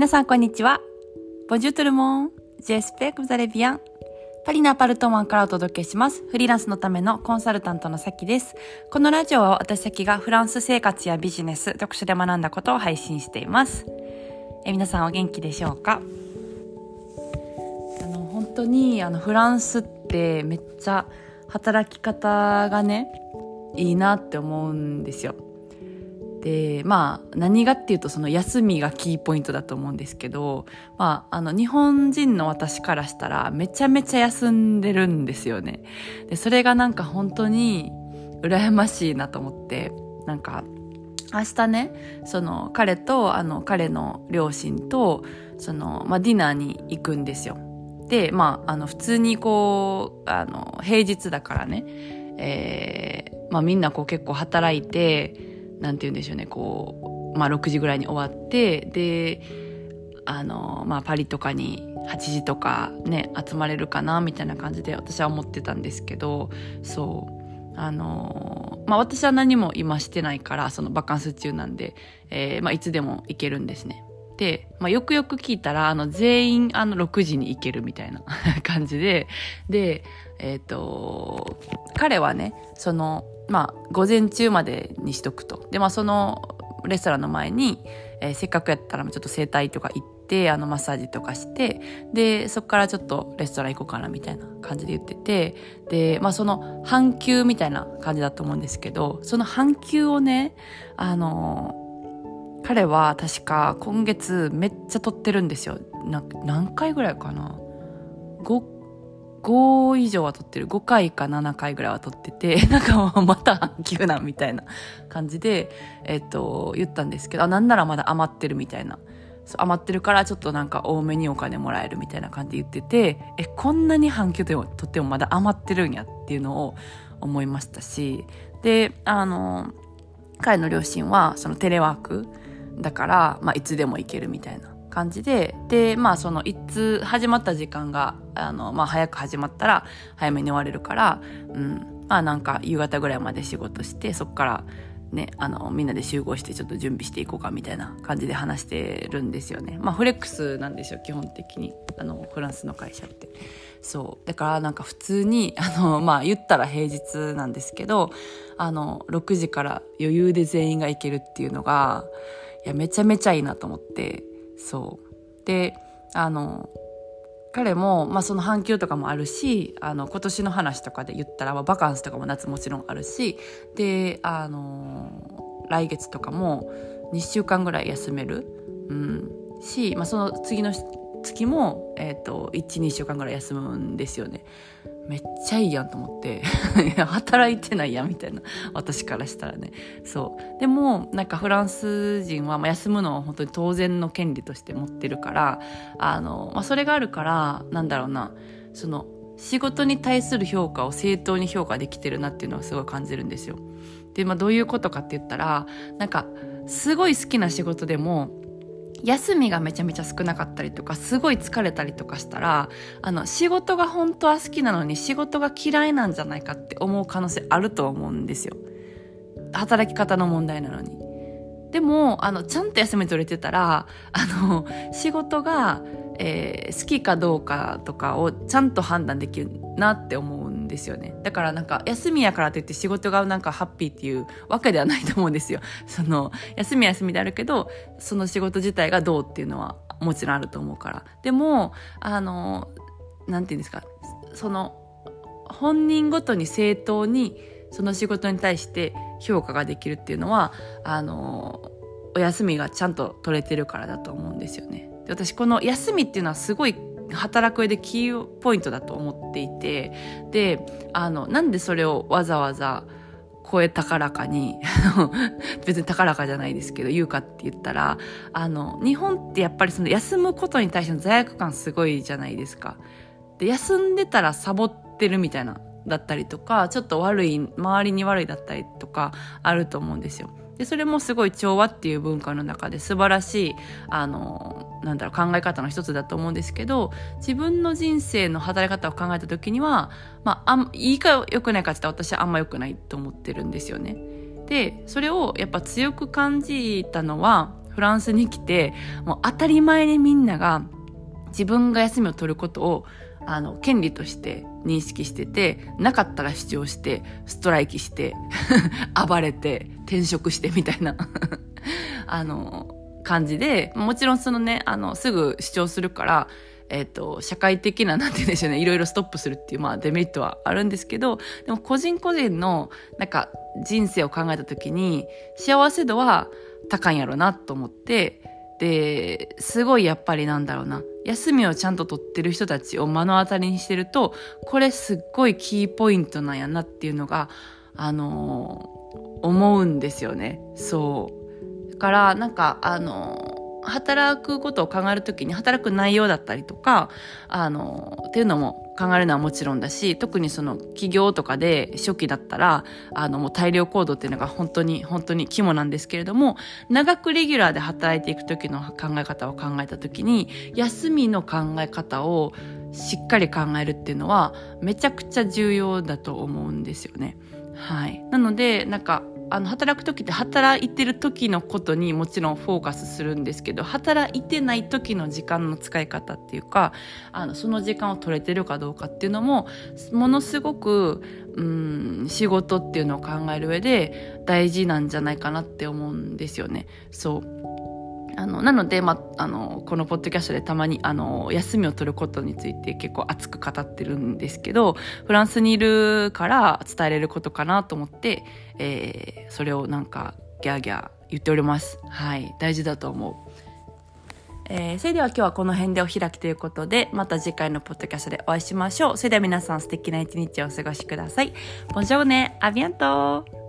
皆さんこんにちは。ボジュトルモン、ジェスペクザレビアン。パリのアパルトマンからお届けします。フリーランスのためのコンサルタントのさきです。このラジオは私さきがフランス生活やビジネス、読書で学んだことを配信しています。え皆さんお元気でしょうか？あの、本当にあのフランスってめっちゃ働き方がね、いいなって思うんですよ。でまあ何がっていうとその休みがキーポイントだと思うんですけど、まあ、あの日本人の私からしたらめちゃめちゃ休んでるんですよね。でそれがなんか本当に羨ましいなと思ってなんか明日ねその彼とあの彼の両親とその、まあ、ディナーに行くんですよ。でまああの普通にこうあの平日だからね、えーまあ、みんなこう結構働いてなんて言うんでしょうねこう、まあ、6時ぐらいに終わってであの、まあ、パリとかに8時とかね集まれるかなみたいな感じで私は思ってたんですけどそうあのまあ私は何も今してないからそのバカンス中なんで、えーまあ、いつでも行けるんですね。で、まあ、よくよく聞いたらあの全員あの6時に行けるみたいな 感じででえっ、ー、と彼はねそのまあ、午前中までにしとくと。で、まあ、そのレストランの前に、えー、せっかくやったらちょっと整体とか行って、あの、マッサージとかして、で、そこからちょっとレストラン行こうかなみたいな感じで言ってて、で、まあ、その半休みたいな感じだと思うんですけど、その半休をね、あの彼は確か今月めっちゃ撮ってるんですよ。何回ぐらいかな？5以上は撮ってる。5回か7回ぐらいは撮ってて、なんかまた半休なんみたいな感じで、えっと、言ったんですけど、あ、なんならまだ余ってるみたいな。余ってるからちょっとなんか多めにお金もらえるみたいな感じで言ってて、え、こんなに半休でとってもまだ余ってるんやっていうのを思いましたし、で、あの、彼の両親はそのテレワークだから、まあいつでも行けるみたいな感じで、で、まあそのいつ始まった時間が、あの、まあ早く始まったら早めに終われるから、うん、まあなんか夕方ぐらいまで仕事して、そっからね、あの、みんなで集合してちょっと準備していこうかみたいな感じで話してるんですよね。まあフレックスなんですよ、基本的に。あの、フランスの会社って。そう。だからなんか普通に、あの、まあ言ったら平日なんですけど、あの、6時から余裕で全員が行けるっていうのが、いや、めちゃめちゃいいなと思って、そう。であの彼も、まあ、その半休とかもあるしあの今年の話とかで言ったら、まあ、バカンスとかも夏もちろんあるしであの来月とかも2週間ぐらい休める、うん、し、まあ、その次の月も、えーと、と12週間ぐらい休むんですよね。めっちゃいいやんと思って。働いてないやんみたいな。私からしたらね。そう。でもなんかフランス人は休むのは本当に当然の権利として持ってるからあの、まあ、それがあるからなんだろうな。その仕事に対する評価を正当に評価できてるなっていうのはすごい感じるんですよ。で、まあどういうことかって言ったら、なんかすごい好きな仕事でも休みがめちゃめちゃ少なかったりとか、すごい疲れたりとかしたら、あの、仕事が本当は好きなのに仕事が嫌いなんじゃないかって思う可能性あると思うんですよ。働き方の問題なのに。でも、あの、ちゃんと休み取れてたら、あの、仕事が、えー、好きかどうかとかをちゃんと判断できるなって思うですよね。だからなんか休みやからといって仕事がなんかハッピーっていうわけではないと思うんですよ。その休み休みであるけどその仕事自体がどうっていうのはもちろんあると思うから。でもあのなんて言うんですかその本人ごとに正当にその仕事に対して評価ができるっていうのはあのお休みがちゃんと取れてるからだと思うんですよね。で私この休みっていうのはすごい働く上でキーポイントだと思っていてであのなんでそれをわざわざ声高らかに 別に高らかじゃないですけど言うかって言ったらあの日本ってやっぱりその休むことに対しての罪悪感すごいじゃないですか。で休んでたらサボってるみたいなだったりとかちょっと悪い周りに悪いだったりとかあると思うんですよ。でそれもすごい調和っていう文化の中で素晴らしいあのなんだろう考え方の一つだと思うんですけど自分の人生の働き方を考えた時には、まあ、あんいいか良くないかって言ったら私はあんま良くないと思ってるんですよね。でそれをやっぱ強く感じたのはフランスに来て、もう当たり前にみんなが自分が休みを取ることをあの、権利として認識してて、なかったら主張して、ストライキして、暴れて、転職してみたいな あの、感じで、もちろんそのね、あの、すぐ主張するから、えっ、ー、と、社会的な、なんて言うんでしょうね、いろいろストップするっていう、まあ、デメリットはあるんですけど、でも個人個人の、なんか、人生を考えた時に、幸せ度は高いんやろうなと思って、で、すごいやっぱりなんだろうな、休みをちゃんと取ってる人たちを目の当たりにしてると、これすっごいキーポイントなんやなっていうのが、あのー、思うんですよね。そう。から、なんか、あの働くことを考えるときに働く内容だったりとか、あの、っていうのも考えるのはもちろんだし、特にその企業とかで初期だったら、あの、もう大量行動っていうのが本当に、本当に肝なんですけれども、長くレギュラーで働いていく時の考え方を考えた時に、休みの考え方をしっかり考えるっていうのは、めちゃくちゃ重要だと思うんですよね。はい。なので、なんか、あの働く時って働いてる時のことにもちろんフォーカスするんですけど働いてない時の時間の使い方っていうかあのその時間を取れてるかどうかっていうのもものすごくうん仕事っていうのを考える上で大事なんじゃないかなって思うんですよね。そうあの、なので、まあ、の、このポッドキャストでたまに、あの、休みを取ることについて結構熱く語ってるんですけど、フランスにいるから伝えれることかなと思って、えー、それをなんか、ギャーギャー言っております。はい。大事だと思う。えー、それでは今日はこの辺でお開きということで、また次回のポッドキャストでお会いしましょう。それでは皆さん素敵な一日をお過ごしください。ボンジョーネ、アビアント